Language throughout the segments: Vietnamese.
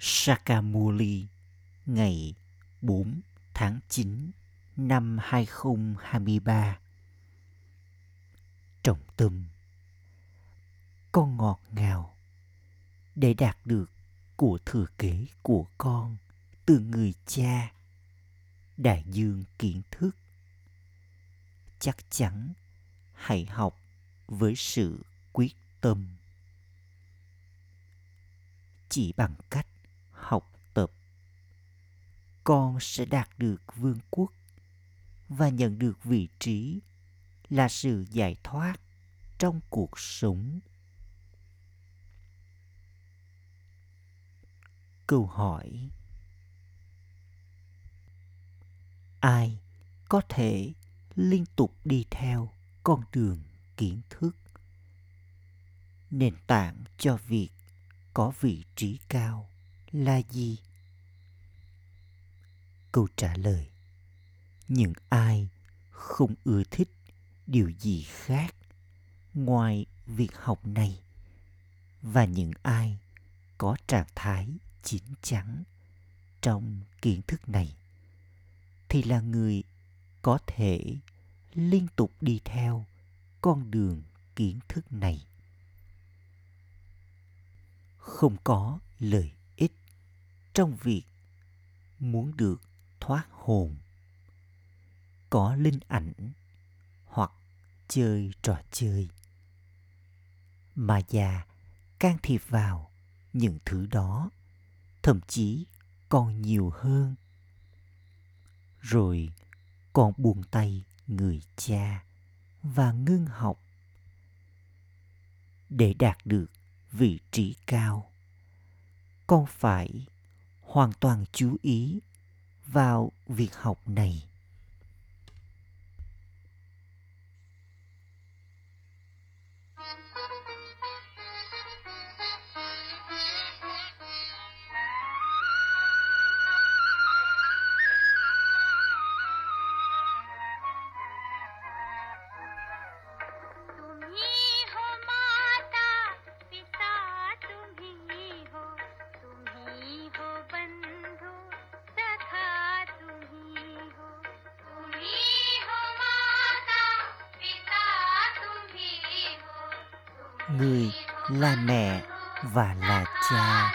Sakamuli, ngày 4 tháng 9 năm 2023. Trọng tâm, Con ngọt ngào để đạt được của thừa kế của con từ người cha đại dương kiến thức, chắc chắn hãy học với sự quyết tâm chỉ bằng cách học tập. Con sẽ đạt được vương quốc và nhận được vị trí là sự giải thoát trong cuộc sống. Câu hỏi ai có thể liên tục đi theo con đường kiến thức? Nền tảng cho việc có vị trí cao là gì? Câu trả lời, những ai không ưa thích điều gì khác ngoài việc học này và những ai có trạng thái chín chắn trong kiến thức này thì là người có thể liên tục đi theo con đường kiến thức này. Không có lời trong việc muốn được thoát hồn, có linh ảnh hoặc chơi trò chơi. Mà già can thiệp vào những thứ đó, thậm chí còn nhiều hơn. Rồi còn buông tay người cha và ngưng học để đạt được vị trí cao. Con phải hoàn toàn chú ý vào việc học này. Người là mẹ và là cha.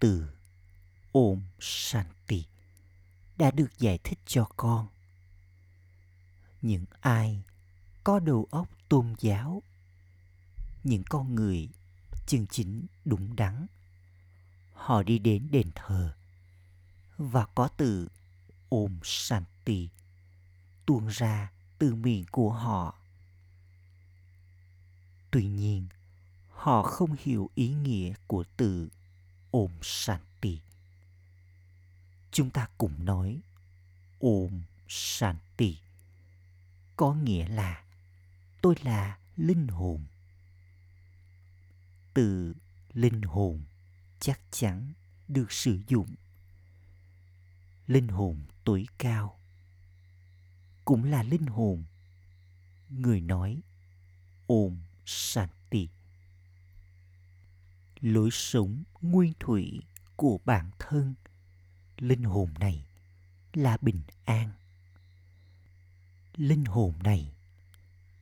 Từ Om Shanti đã được giải thích cho con. Những ai có đầu óc tôn giáo, những con người chân chính đúng đắn, họ đi đến đền thờ và có từ Om Shanti tuôn ra từ miệng của họ Tuy nhiên, họ không hiểu ý nghĩa của từ Om Shanti. Chúng ta cùng nói Om Shanti có nghĩa là, tôi là linh hồn. Từ linh hồn chắc chắn được sử dụng. Linh hồn tối cao cũng là linh hồn. Người nói Om Shanti. Lối sống nguyên thủy của bản thân. Linh hồn này là bình an. Linh hồn này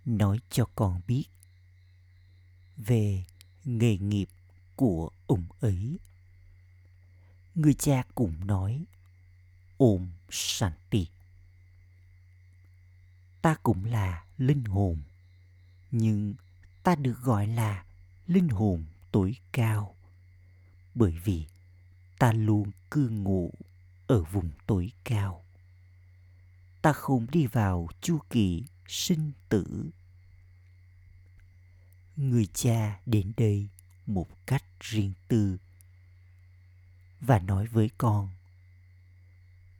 nói cho con biết về nghề nghiệp của ông ấy. Người cha cũng nói, ôm shanti. Ta cũng là linh hồn, nhưng ta được gọi là linh hồn tối cao. Bởi vì ta luôn cư ngụ ở vùng tối cao. Ta không đi vào chu kỳ sinh tử. Người cha đến đây một cách riêng tư và nói với con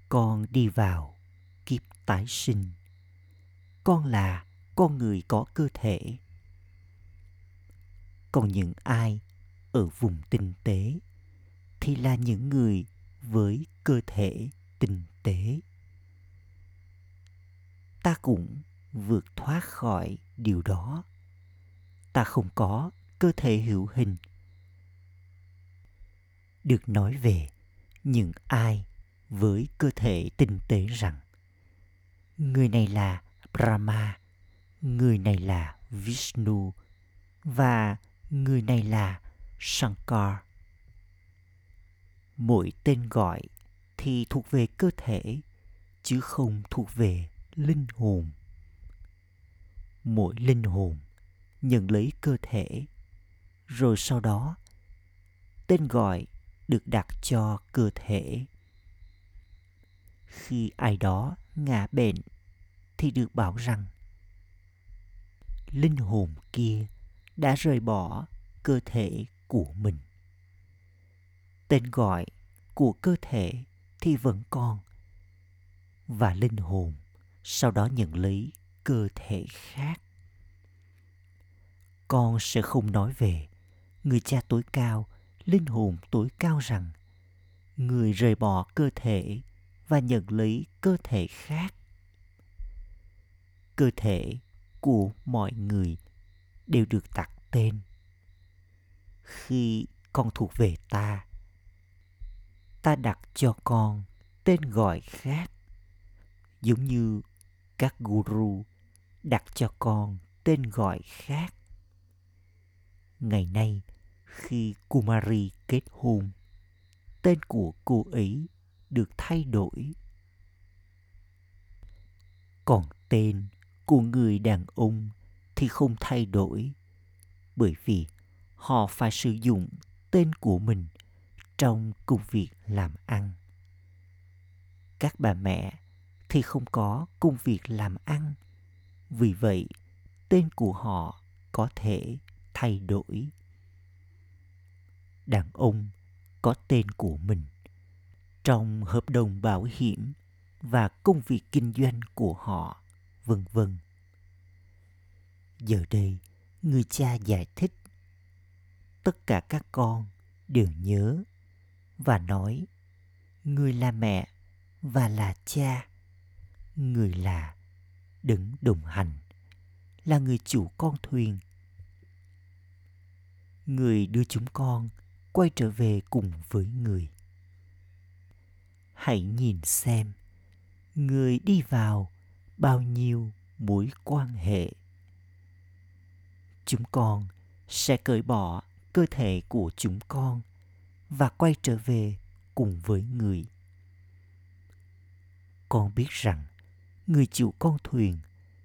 con đi vào kiếp tái sinh. Con là con người có cơ thể còn những ai ở vùng tinh tế thì là những người với cơ thể tinh tế. Ta cũng vượt thoát khỏi điều đó. Ta không có cơ thể hữu hình. Được nói về, những ai với cơ thể tinh tế rằng, người này là brahma, người này là vishnu và người này là shankar. Mỗi tên gọi thì thuộc về cơ thể, chứ không thuộc về linh hồn. Mỗi linh hồn nhận lấy cơ thể, rồi sau đó tên gọi được đặt cho cơ thể. Khi ai đó ngã bệnh thì được bảo rằng linh hồn kia đã rời bỏ cơ thể của mình. Tên gọi của cơ thể thì vẫn còn và linh hồn sau đó nhận lấy cơ thể khác. Con sẽ không nói về người cha tối cao, linh hồn tối cao rằng người rời bỏ cơ thể và nhận lấy cơ thể khác. Cơ thể của mọi người đều được đặt tên. Khi con thuộc về ta ta đặt cho con tên gọi khác, giống như các guru đặt cho con tên gọi khác. Ngày nay, khi kumari kết hôn, tên của cô ấy được thay đổi. Còn tên của người đàn ông thì không thay đổi. Bởi vì họ phải sử dụng tên của mình trong công việc làm ăn. Các bà mẹ thì không có công việc làm ăn. Vì vậy, tên của họ có thể thay đổi. Đàn ông có tên của mình. Trong hợp đồng bảo hiểm và công việc kinh doanh của họ, vân vân giờ đây, người cha giải thích. Tất cả các con đều nhớ và nói, người là mẹ và là cha. Người là đứng đồng hành, là người chủ con thuyền. Người đưa chúng con quay trở về cùng với người. Hãy nhìn xem, người đi vào bao nhiêu mối quan hệ chúng con sẽ cởi bỏ cơ thể của chúng con và quay trở về cùng với người. Con biết rằng người chịu con thuyền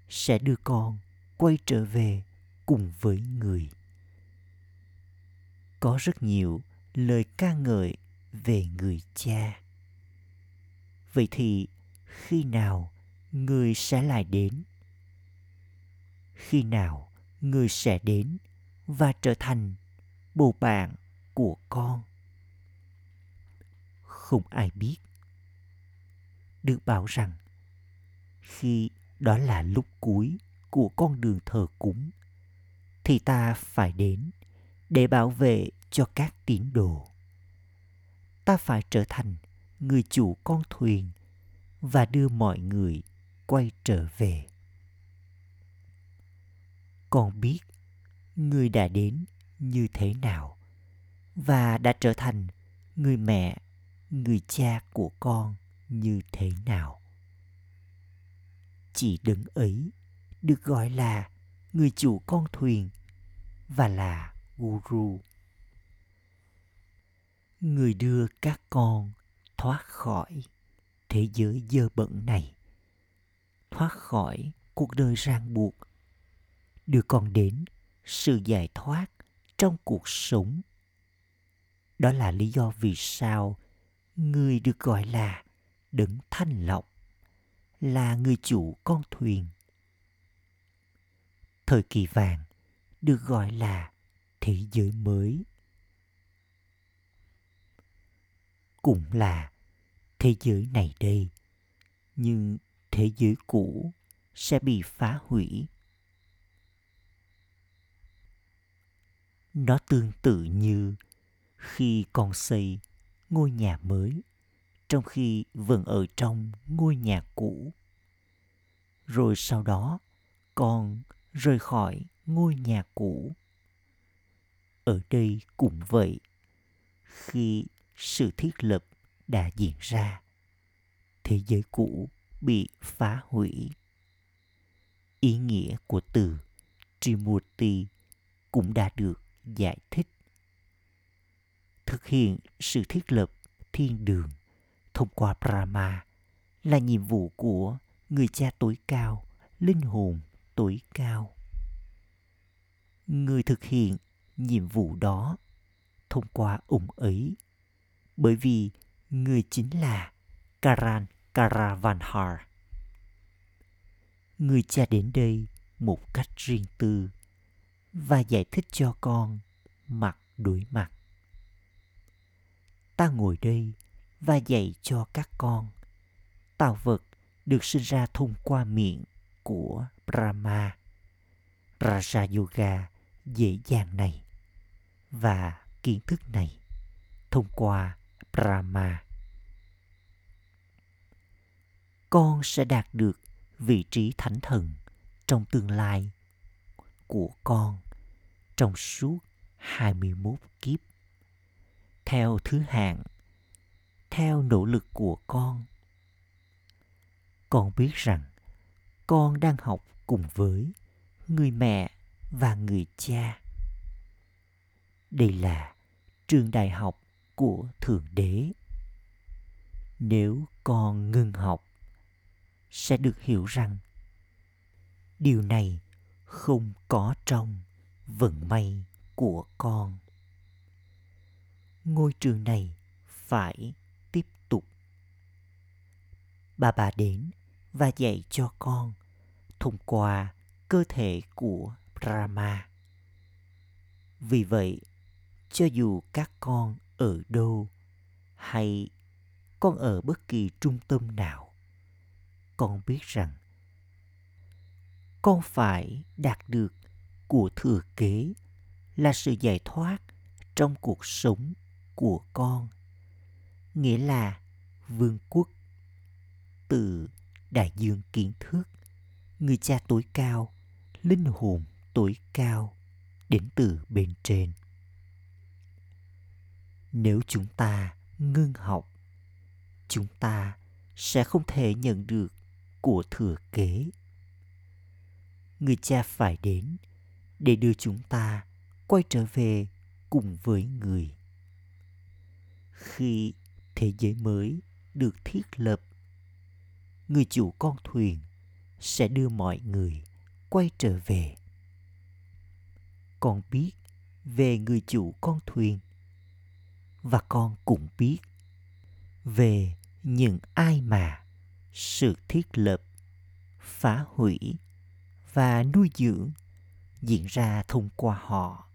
sẽ đưa con quay trở về cùng với người. Có rất nhiều lời ca ngợi về người cha. Vậy thì khi nào người sẽ lại đến? Khi nào người sẽ đến và trở thành bồ bạn của con. Không ai biết. Được bảo rằng, khi đó là lúc cuối của con đường thờ cúng, thì ta phải đến để bảo vệ cho các tín đồ. Ta phải trở thành người chủ con thuyền và đưa mọi người quay trở về con biết người đã đến như thế nào và đã trở thành người mẹ, người cha của con như thế nào. Chỉ đứng ấy được gọi là người chủ con thuyền và là guru. Người đưa các con thoát khỏi thế giới dơ bẩn này, thoát khỏi cuộc đời ràng buộc đưa con đến sự giải thoát trong cuộc sống. Đó là lý do vì sao người được gọi là đấng thanh lọc là người chủ con thuyền. Thời kỳ vàng được gọi là thế giới mới. Cũng là thế giới này đây, nhưng thế giới cũ sẽ bị phá hủy nó tương tự như khi con xây ngôi nhà mới, trong khi vẫn ở trong ngôi nhà cũ. Rồi sau đó, con rời khỏi ngôi nhà cũ. Ở đây cũng vậy, khi sự thiết lập đã diễn ra, thế giới cũ bị phá hủy. Ý nghĩa của từ trimurti cũng đã được giải thích thực hiện sự thiết lập thiên đường thông qua Brahma là nhiệm vụ của người cha tối cao, linh hồn tối cao. Người thực hiện nhiệm vụ đó thông qua ủng ấy bởi vì người chính là Karan Karavanhar. Người cha đến đây một cách riêng tư và giải thích cho con mặt đối mặt. Ta ngồi đây và dạy cho các con. Tạo vật được sinh ra thông qua miệng của Brahma. Raja Yoga dễ dàng này và kiến thức này thông qua Brahma. Con sẽ đạt được vị trí thánh thần trong tương lai của con trong suốt 21 kiếp. Theo thứ hạng, theo nỗ lực của con con biết rằng con đang học cùng với người mẹ và người cha đây là trường đại học của thượng đế nếu con ngừng học, sẽ được hiểu rằng điều này không có trong vận may của con ngôi trường này phải tiếp bà bà đến và dạy cho con thông qua cơ thể của Brahma. Vì vậy, cho dù các con ở đâu hay con ở bất kỳ trung tâm nào, con biết rằng con phải đạt được của thừa kế là sự giải thoát trong cuộc sống của con? Nghĩa là vương quốc từ đại dương kiến thức, người cha tối cao, linh hồn tối cao đến từ bên trên. Nếu chúng ta ngưng học, chúng ta sẽ không thể nhận được của thừa kế người cha phải đến để đưa chúng ta quay trở về cùng với người. Khi thế giới mới được thiết lập, người chủ con thuyền sẽ đưa mọi người quay trở về. Con biết về người chủ con thuyền và con cũng biết về những ai mà sự thiết lập, phá hủy và nuôi dưỡng diễn ra thông qua họ.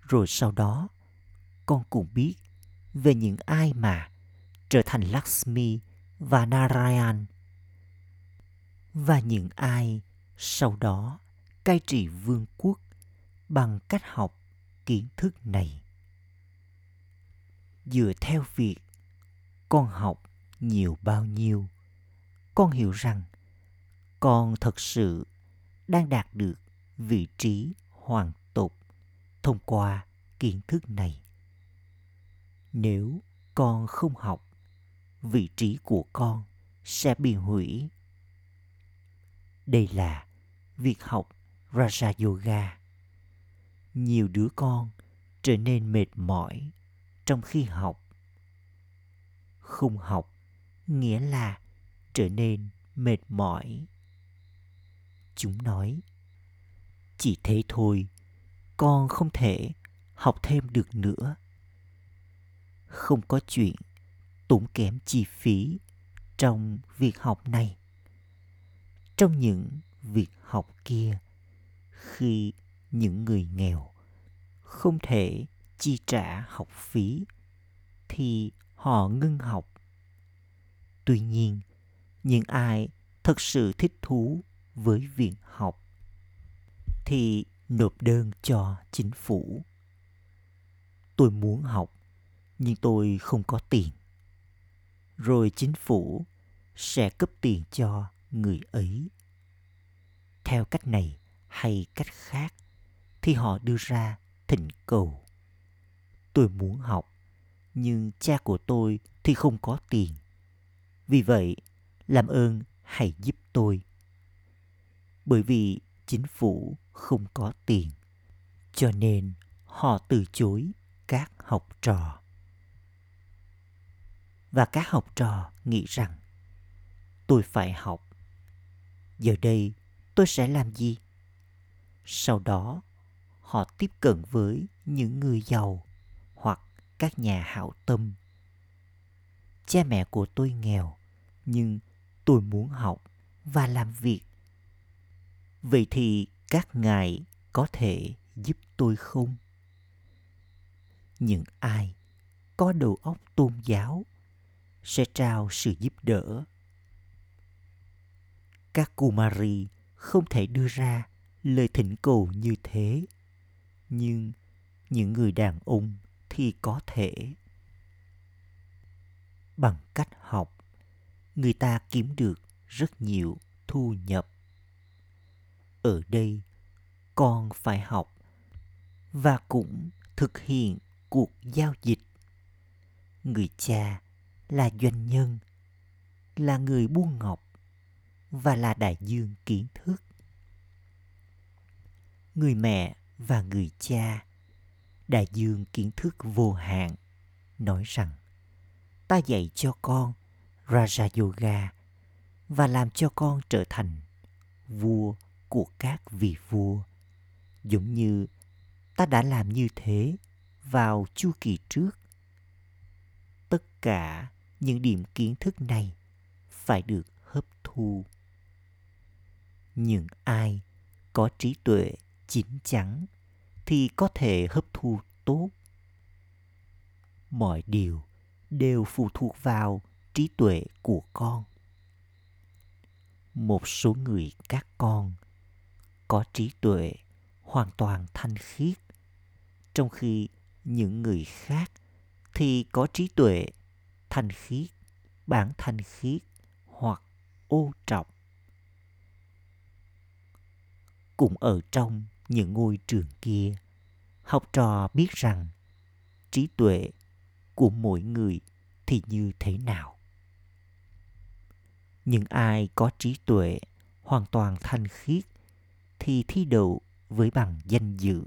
Rồi sau đó, con cũng biết về những ai mà trở thành Lakshmi và Narayan và những ai sau đó cai trị vương quốc bằng cách học kiến thức này. Dựa theo việc con học nhiều bao nhiêu, con hiểu rằng con thật sự đang đạt được vị trí hoàn tục thông qua kiến thức này. Nếu con không học, vị trí của con sẽ bị hủy. Đây là việc học raja yoga. Nhiều đứa con trở nên mệt mỏi trong khi học. Không học nghĩa là trở nên mệt mỏi chúng nói. Chỉ thế thôi, con không thể học thêm được nữa. Không có chuyện tốn kém chi phí trong việc học này. Trong những việc học kia, khi những người nghèo không thể chi trả học phí, thì họ ngưng học. Tuy nhiên, những ai thật sự thích thú với viện học, thì nộp đơn cho chính phủ. Tôi muốn học, nhưng tôi không có tiền. Rồi chính phủ sẽ cấp tiền cho người ấy. Theo cách này hay cách khác thì họ đưa ra thỉnh cầu. Tôi muốn học, nhưng cha của tôi thì không có tiền. Vì vậy, làm ơn hãy giúp tôi bởi vì chính phủ không có tiền, cho nên họ từ chối các học trò. Và các học trò nghĩ rằng, tôi phải học. Giờ đây tôi sẽ làm gì? Sau đó, họ tiếp cận với những người giàu hoặc các nhà hảo tâm. Cha mẹ của tôi nghèo, nhưng tôi muốn học và làm việc vậy thì các ngài có thể giúp tôi không? Những ai có đầu óc tôn giáo sẽ trao sự giúp đỡ. Các kumari không thể đưa ra lời thỉnh cầu như thế, nhưng những người đàn ông thì có thể. Bằng cách học, người ta kiếm được rất nhiều thu nhập ở đây, con phải học và cũng thực hiện cuộc giao dịch. Người cha là doanh nhân, là người buôn ngọc và là đại dương kiến thức. Người mẹ và người cha, đại dương kiến thức vô hạn, nói rằng, ta dạy cho con raja yoga và làm cho con trở thành vua của các vị vua. Giống như, ta đã làm như thế vào chu kỳ trước. Tất cả những điểm kiến thức này phải được hấp thu. Những ai có trí tuệ chín chắn thì có thể hấp thu tốt. Mọi điều đều phụ thuộc vào trí tuệ của con. Một số người các con có trí tuệ, hoàn toàn thanh khiết. Trong khi những người khác thì có trí tuệ, thanh khiết, bản thanh khiết hoặc ô trọc cũng ở trong những ngôi trường kia, học trò biết rằng trí tuệ của mỗi người thì như thế nào. Những ai có trí tuệ, hoàn toàn thanh khiết thì thi đậu với bằng danh dự.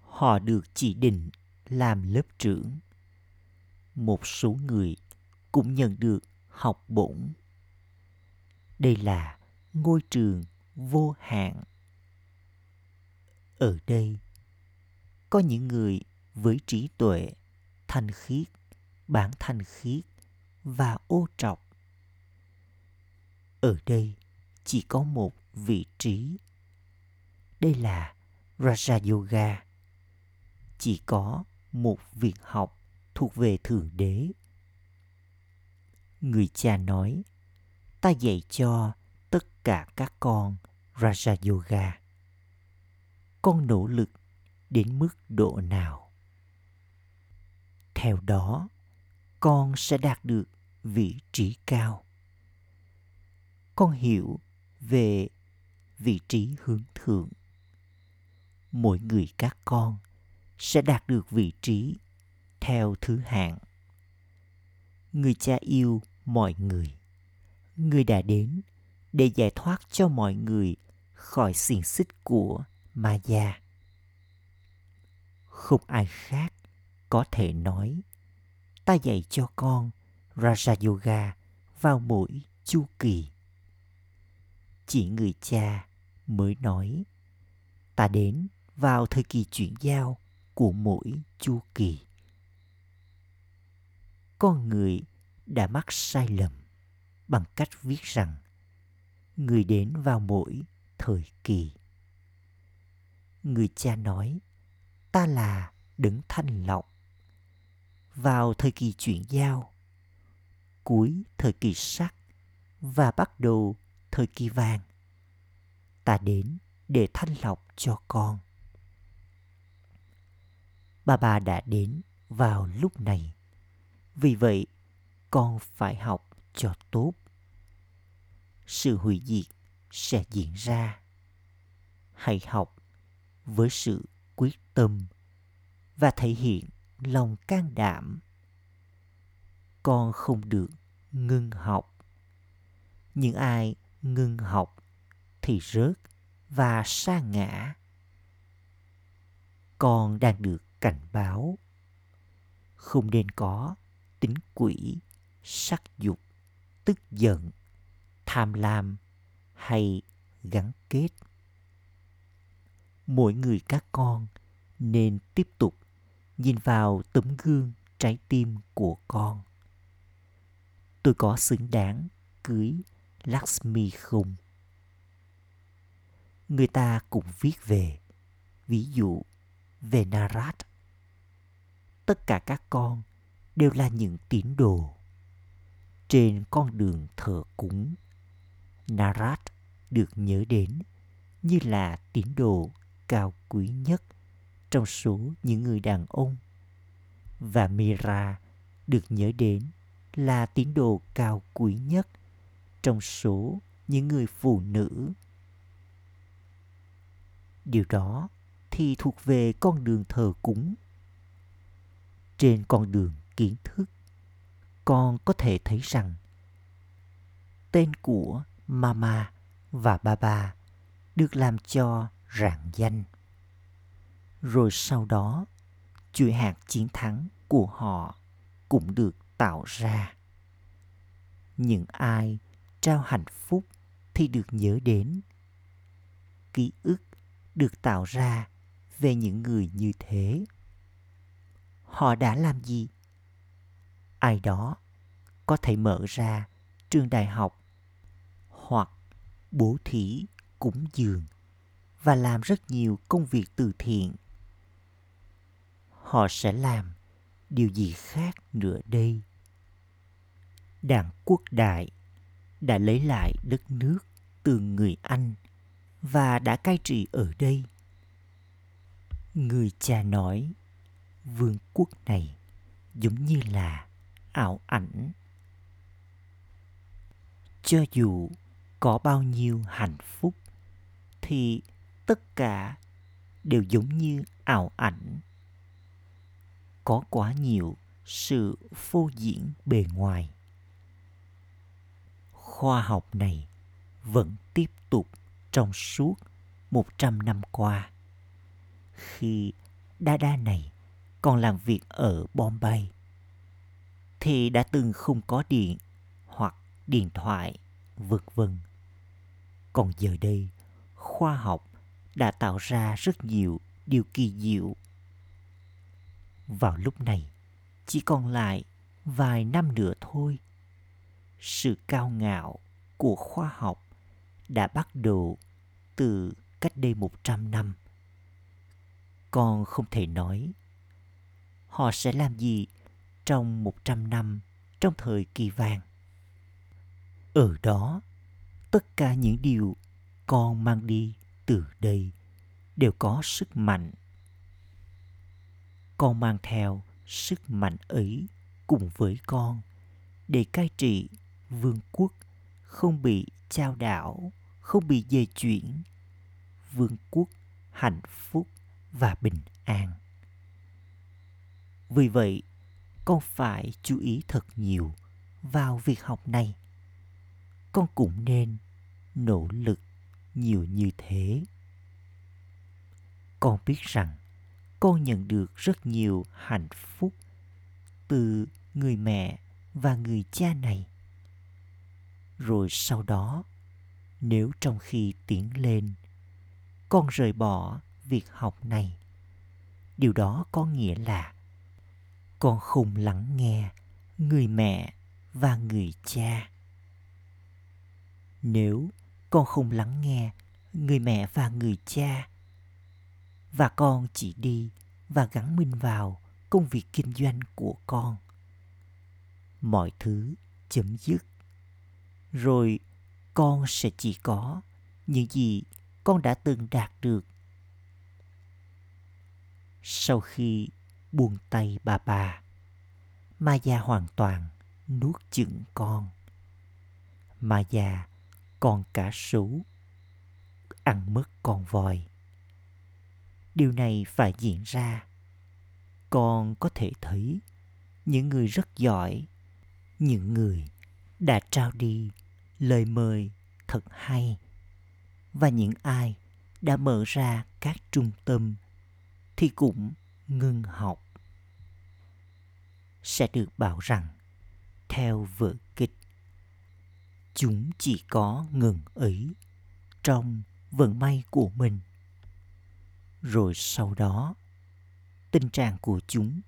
Họ được chỉ định làm lớp trưởng. Một số người cũng nhận được học bổng. Đây là ngôi trường vô hạn. Ở đây, có những người với trí tuệ, thanh khiết, bản thanh khiết và ô trọc. Ở đây chỉ có một vị trí. Đây là raja yoga. Chỉ có một việc học thuộc về thượng đế. Người cha nói, ta dạy cho tất cả các con raja yoga. Con nỗ lực đến mức độ nào? Theo đó, con sẽ đạt được vị trí cao. Con hiểu về vị trí hướng thượng mỗi người các con sẽ đạt được vị trí theo thứ hạng. Người cha yêu mọi người. Người đã đến để giải thoát cho mọi người khỏi xiềng xích của ma gia. Không ai khác có thể nói, ta dạy cho con Raja Yoga vào mỗi chu kỳ. Chỉ người cha mới nói ta đến vào thời kỳ chuyển giao của mỗi chu kỳ. Con người đã mắc sai lầm bằng cách viết rằng người đến vào mỗi thời kỳ. Người cha nói, ta là đứng thanh lọc vào thời kỳ chuyển giao, cuối thời kỳ sắc và bắt đầu thời kỳ vàng ta đến để thanh lọc cho con. Bà bà đã đến vào lúc này. Vì vậy, con phải học cho tốt. Sự hủy diệt sẽ diễn ra. Hãy học với sự quyết tâm và thể hiện lòng can đảm. Con không được ngưng học. Những ai ngưng học thì rớt và sa ngã. Con đang được cảnh báo. Không nên có tính quỷ, sắc dục, tức giận, tham lam hay gắn kết. Mỗi người các con nên tiếp tục nhìn vào tấm gương trái tim của con. Tôi có xứng đáng cưới Lakshmi không? Người ta cũng viết về, ví dụ về Narat. Tất cả các con đều là những tín đồ. Trên con đường thờ cúng, Narat được nhớ đến như là tín đồ cao quý nhất trong số những người đàn ông và Mira được nhớ đến là tín đồ cao quý nhất trong số những người phụ nữ. Điều đó thì thuộc về con đường thờ cúng. Trên con đường kiến thức, con có thể thấy rằng tên của Mama và Baba được làm cho rạng danh. Rồi sau đó, chuỗi hạt chiến thắng của họ cũng được tạo ra. Những ai trao hạnh phúc thì được nhớ đến. Ký ức được tạo ra về những người như thế. Họ đã làm gì? Ai đó có thể mở ra trường đại học hoặc bố thí cúng dường và làm rất nhiều công việc từ thiện. Họ sẽ làm điều gì khác nữa đây? Đảng quốc đại đã lấy lại đất nước từ người Anh và đã cai trị ở đây. Người cha nói, vương quốc này giống như là ảo ảnh. Cho dù có bao nhiêu hạnh phúc thì tất cả đều giống như ảo ảnh. Có quá nhiều sự phô diễn bề ngoài khoa học này vẫn tiếp tục trong suốt 100 năm qua. Khi Dada này còn làm việc ở Bombay, thì đã từng không có điện hoặc điện thoại, vân vân. Còn giờ đây, khoa học đã tạo ra rất nhiều điều kỳ diệu. Vào lúc này, chỉ còn lại vài năm nữa thôi sự cao ngạo của khoa học đã bắt đầu từ cách đây một trăm năm. Con không thể nói họ sẽ làm gì trong một trăm năm trong thời kỳ vàng. Ở đó, tất cả những điều con mang đi từ đây đều có sức mạnh. Con mang theo sức mạnh ấy cùng với con để cai trị vương quốc không bị trao đảo, không bị dời chuyển. Vương quốc hạnh phúc và bình an. Vì vậy, con phải chú ý thật nhiều vào việc học này con cũng nên nỗ lực nhiều như thế con biết rằng con nhận được rất nhiều hạnh phúc từ người mẹ và người cha này rồi sau đó, nếu trong khi tiến lên, con rời bỏ việc học này. Điều đó có nghĩa là con không lắng nghe người mẹ và người cha. Nếu con không lắng nghe người mẹ và người cha, và con chỉ đi và gắn mình vào công việc kinh doanh của con, mọi thứ chấm dứt rồi con sẽ chỉ có những gì con đã từng đạt được. Sau khi buông tay bà bà ma già hoàn toàn nuốt chửng con. Ma già còn cả sú ăn mất con voi. Điều này phải diễn ra. Con có thể thấy những người rất giỏi, những người đã trao đi lời mời thật hay. Và những ai đã mở ra các trung tâm thì cũng ngưng học. Sẽ được bảo rằng, theo vở kịch, chúng chỉ có ngừng ấy trong vận may của mình. Rồi sau đó, tình trạng của chúng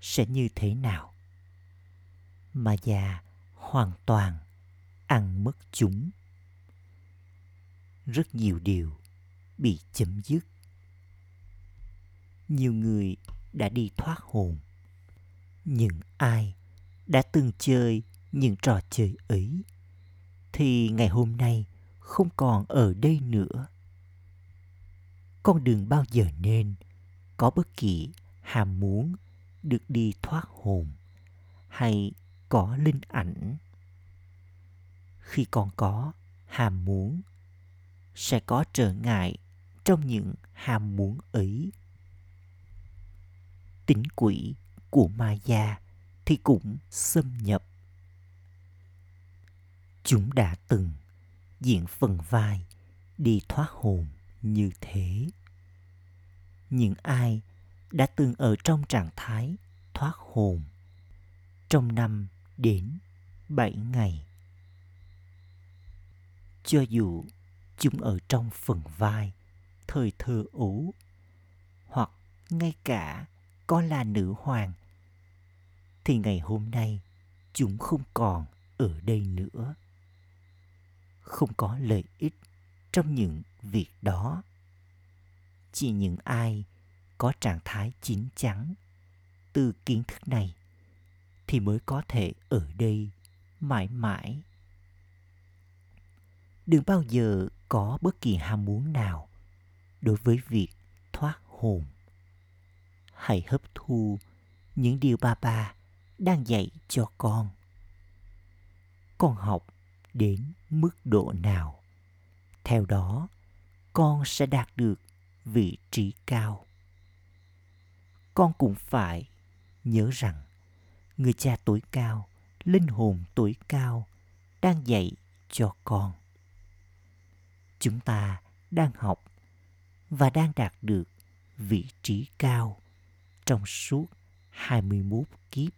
sẽ như thế nào? Mà già hoàn toàn ăn mất chúng. Rất nhiều điều bị chấm dứt. Nhiều người đã đi thoát hồn. Những ai đã từng chơi những trò chơi ấy, thì ngày hôm nay không còn ở đây nữa. Con đường bao giờ nên có bất kỳ ham muốn được đi thoát hồn hay có linh ảnh khi còn có ham muốn, sẽ có trở ngại trong những ham muốn ấy. Tính quỷ của ma gia thì cũng xâm nhập. Chúng đã từng diện phần vai đi thoát hồn như thế. Những ai đã từng ở trong trạng thái thoát hồn trong năm đến bảy ngày cho dù chúng ở trong phần vai, thời thơ ấu hoặc ngay cả có là nữ hoàng, thì ngày hôm nay chúng không còn ở đây nữa. Không có lợi ích trong những việc đó. Chỉ những ai có trạng thái chín chắn từ kiến thức này thì mới có thể ở đây mãi mãi đừng bao giờ có bất kỳ ham muốn nào đối với việc thoát hồn hãy hấp thu những điều ba ba đang dạy cho con. Con học đến mức độ nào, theo đó con sẽ đạt được vị trí cao. Con cũng phải nhớ rằng người cha tối cao, linh hồn tối cao đang dạy cho con chúng ta đang học và đang đạt được vị trí cao trong suốt 21 kiếp.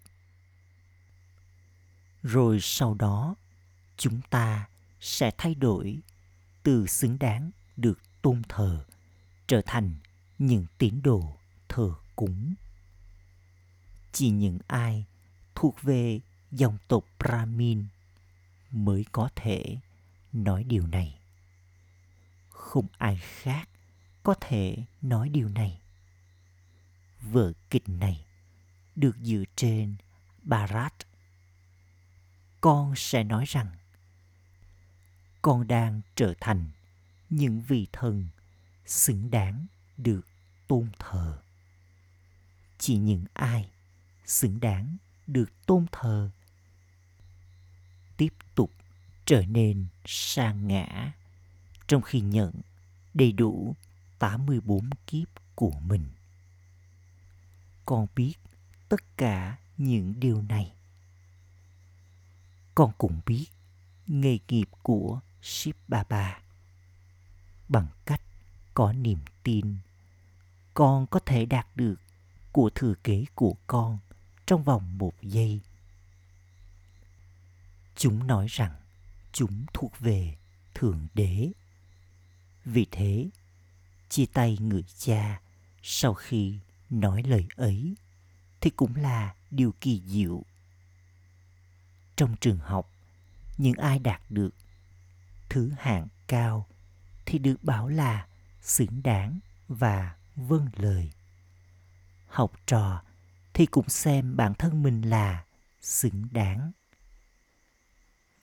Rồi sau đó, chúng ta sẽ thay đổi từ xứng đáng được tôn thờ trở thành những tín đồ thờ cúng. Chỉ những ai thuộc về dòng tộc Brahmin mới có thể nói điều này. Không ai khác có thể nói điều này. Vở kịch này được dựa trên Barat. Con sẽ nói rằng, con đang trở thành những vị thần xứng đáng được tôn thờ. Chỉ những ai xứng đáng được tôn thờ tiếp tục trở nên sang ngã trong khi nhận đầy đủ 84 kiếp của mình. Con biết tất cả những điều này. Con cũng biết nghề nghiệp của ship baba bằng cách có niềm tin con có thể đạt được của thừa kế của con trong vòng một giây. Chúng nói rằng chúng thuộc về thượng đế vì thế, chia tay người cha sau khi nói lời ấy thì cũng là điều kỳ diệu. Trong trường học, những ai đạt được thứ hạng cao thì được bảo là xứng đáng và vâng lời. Học trò thì cũng xem bản thân mình là xứng đáng.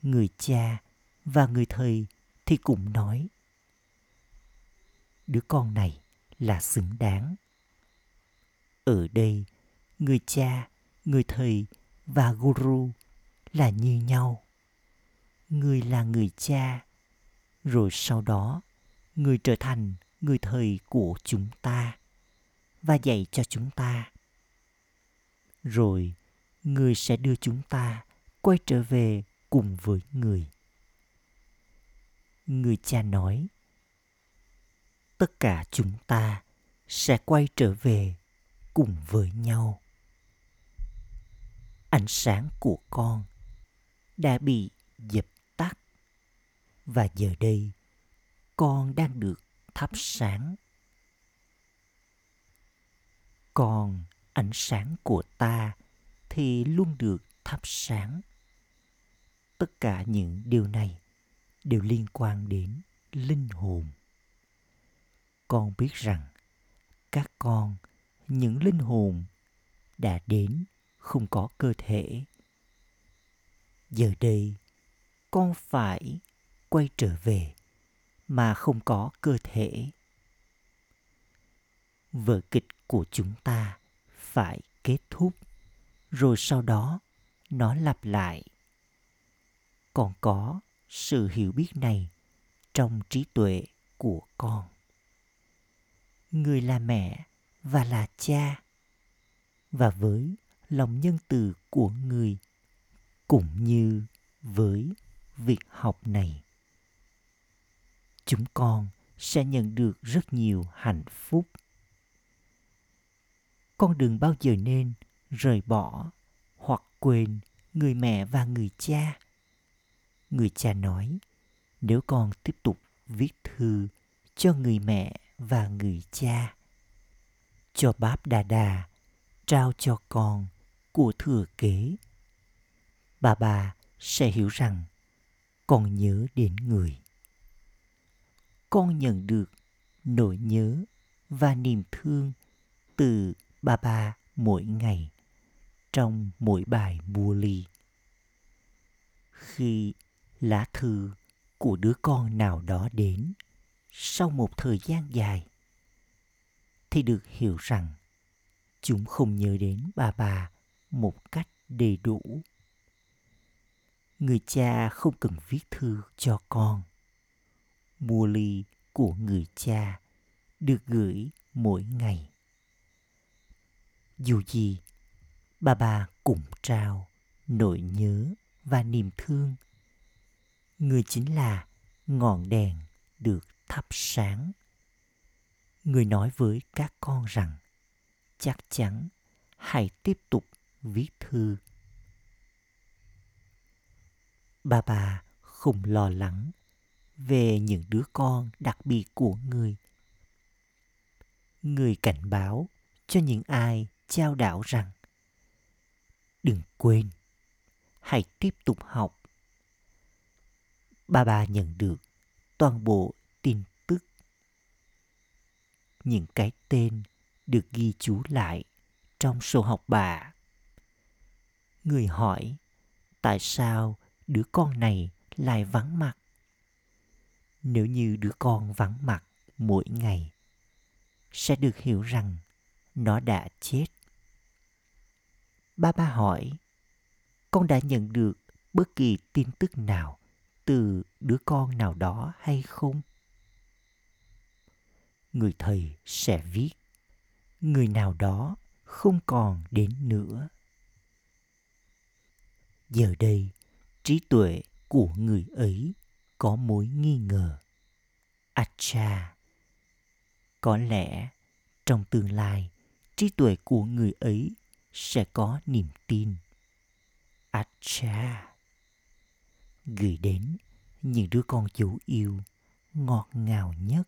Người cha và người thầy thì cũng nói đứa con này là xứng đáng. Ở đây, người cha, người thầy và guru là như nhau. Người là người cha, rồi sau đó người trở thành người thầy của chúng ta và dạy cho chúng ta. Rồi người sẽ đưa chúng ta quay trở về cùng với người. Người cha nói tất cả chúng ta sẽ quay trở về cùng với nhau. Ánh sáng của con đã bị dập tắt và giờ đây con đang được thắp sáng. Còn ánh sáng của ta thì luôn được thắp sáng. Tất cả những điều này đều liên quan đến linh hồn con biết rằng các con, những linh hồn đã đến không có cơ thể. Giờ đây, con phải quay trở về mà không có cơ thể. Vở kịch của chúng ta phải kết thúc, rồi sau đó nó lặp lại. Còn có sự hiểu biết này trong trí tuệ của con người là mẹ và là cha, và với lòng nhân từ của người cũng như với việc học này, chúng con sẽ nhận được rất nhiều hạnh phúc. Con đừng bao giờ nên rời bỏ hoặc quên người mẹ và người cha. Người cha nói, nếu con tiếp tục viết thư cho người mẹ và người cha. Cho báp đà đà trao cho con của thừa kế. Bà bà sẽ hiểu rằng con nhớ đến người. Con nhận được nỗi nhớ và niềm thương từ bà bà mỗi ngày trong mỗi bài mua ly. Khi lá thư của đứa con nào đó đến sau một thời gian dài, thì được hiểu rằng chúng không nhớ đến bà bà một cách đầy đủ. Người cha không cần viết thư cho con. Mua ly của người cha được gửi mỗi ngày. Dù gì, bà bà cũng trao nỗi nhớ và niềm thương. Người chính là ngọn đèn được thắp sáng. Người nói với các con rằng, chắc chắn hãy tiếp tục viết thư. Bà bà không lo lắng về những đứa con đặc biệt của người. Người cảnh báo cho những ai trao đảo rằng, đừng quên, hãy tiếp tục học. Bà bà nhận được toàn bộ tin tức. Những cái tên được ghi chú lại trong sổ học bà người hỏi, tại sao đứa con này lại vắng mặt? Nếu như đứa con vắng mặt mỗi ngày, sẽ được hiểu rằng nó đã chết. Ba ba hỏi, con đã nhận được bất kỳ tin tức nào từ đứa con nào đó hay không? Người thầy sẽ viết. Người nào đó không còn đến nữa. Giờ đây, trí tuệ của người ấy có mối nghi ngờ. Acha, có lẽ trong tương lai, trí tuệ của người ấy sẽ có niềm tin. Acha, gửi đến những đứa con chủ yêu ngọt ngào nhất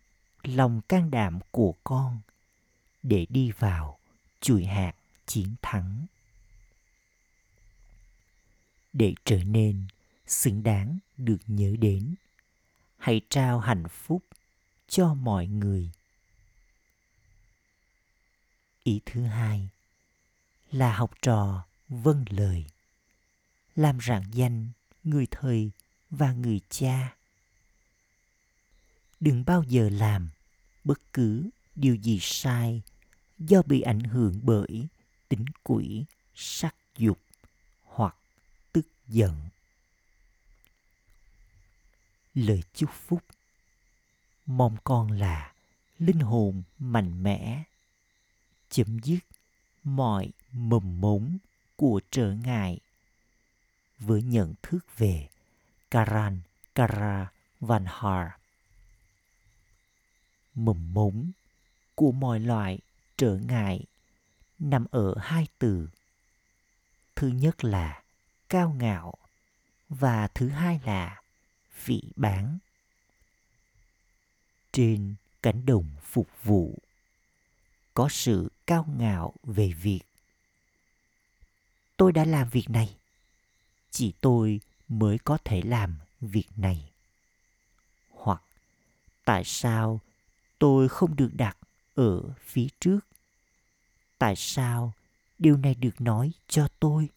lòng can đảm của con để đi vào chuỗi hạt chiến thắng. Để trở nên xứng đáng được nhớ đến, hãy trao hạnh phúc cho mọi người. Ý thứ hai là học trò vâng lời, làm rạng danh người thầy và người cha đừng bao giờ làm bất cứ điều gì sai do bị ảnh hưởng bởi tính quỷ, sắc dục hoặc tức giận. Lời chúc phúc. Mong con là linh hồn mạnh mẽ. Chấm dứt mọi mầm mống của trở ngại. Với nhận thức về Karan Kara Vanhar. Mầm mống của mọi loại trở ngại nằm ở hai từ. Thứ nhất là cao ngạo và thứ hai là vị bán. Trên cánh đồng phục vụ, có sự cao ngạo về việc, tôi đã làm việc này, chỉ tôi mới có thể làm việc này hoặc, tại sao tôi không được đặt ở phía trước. Tại sao điều này được nói cho tôi?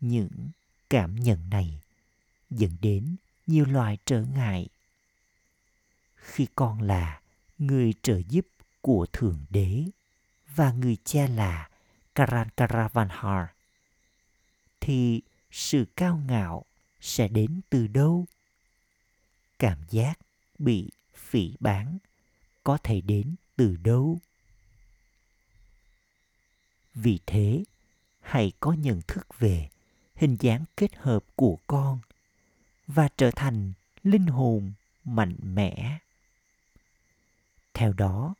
Những cảm nhận này dẫn đến nhiều loại trở ngại. Khi con là người trợ giúp của thượng đế và người cha là karan karavanhar, thì sự cao ngạo sẽ đến từ đâu? Cảm giác bị phỉ bán có thể đến từ đâu? Vì thế, hãy có nhận thức về hình dáng kết hợp của con và trở thành linh hồn mạnh mẽ. Theo đó,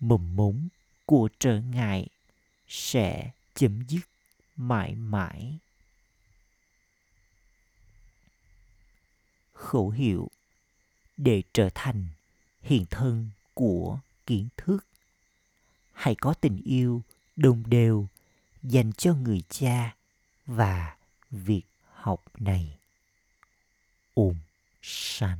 mầm mống của trở ngại sẽ chấm dứt mãi mãi. Khẩu hiệu để trở thành hiện thân của kiến thức. Hãy có tình yêu đồng đều dành cho người cha và việc học này. Ôm san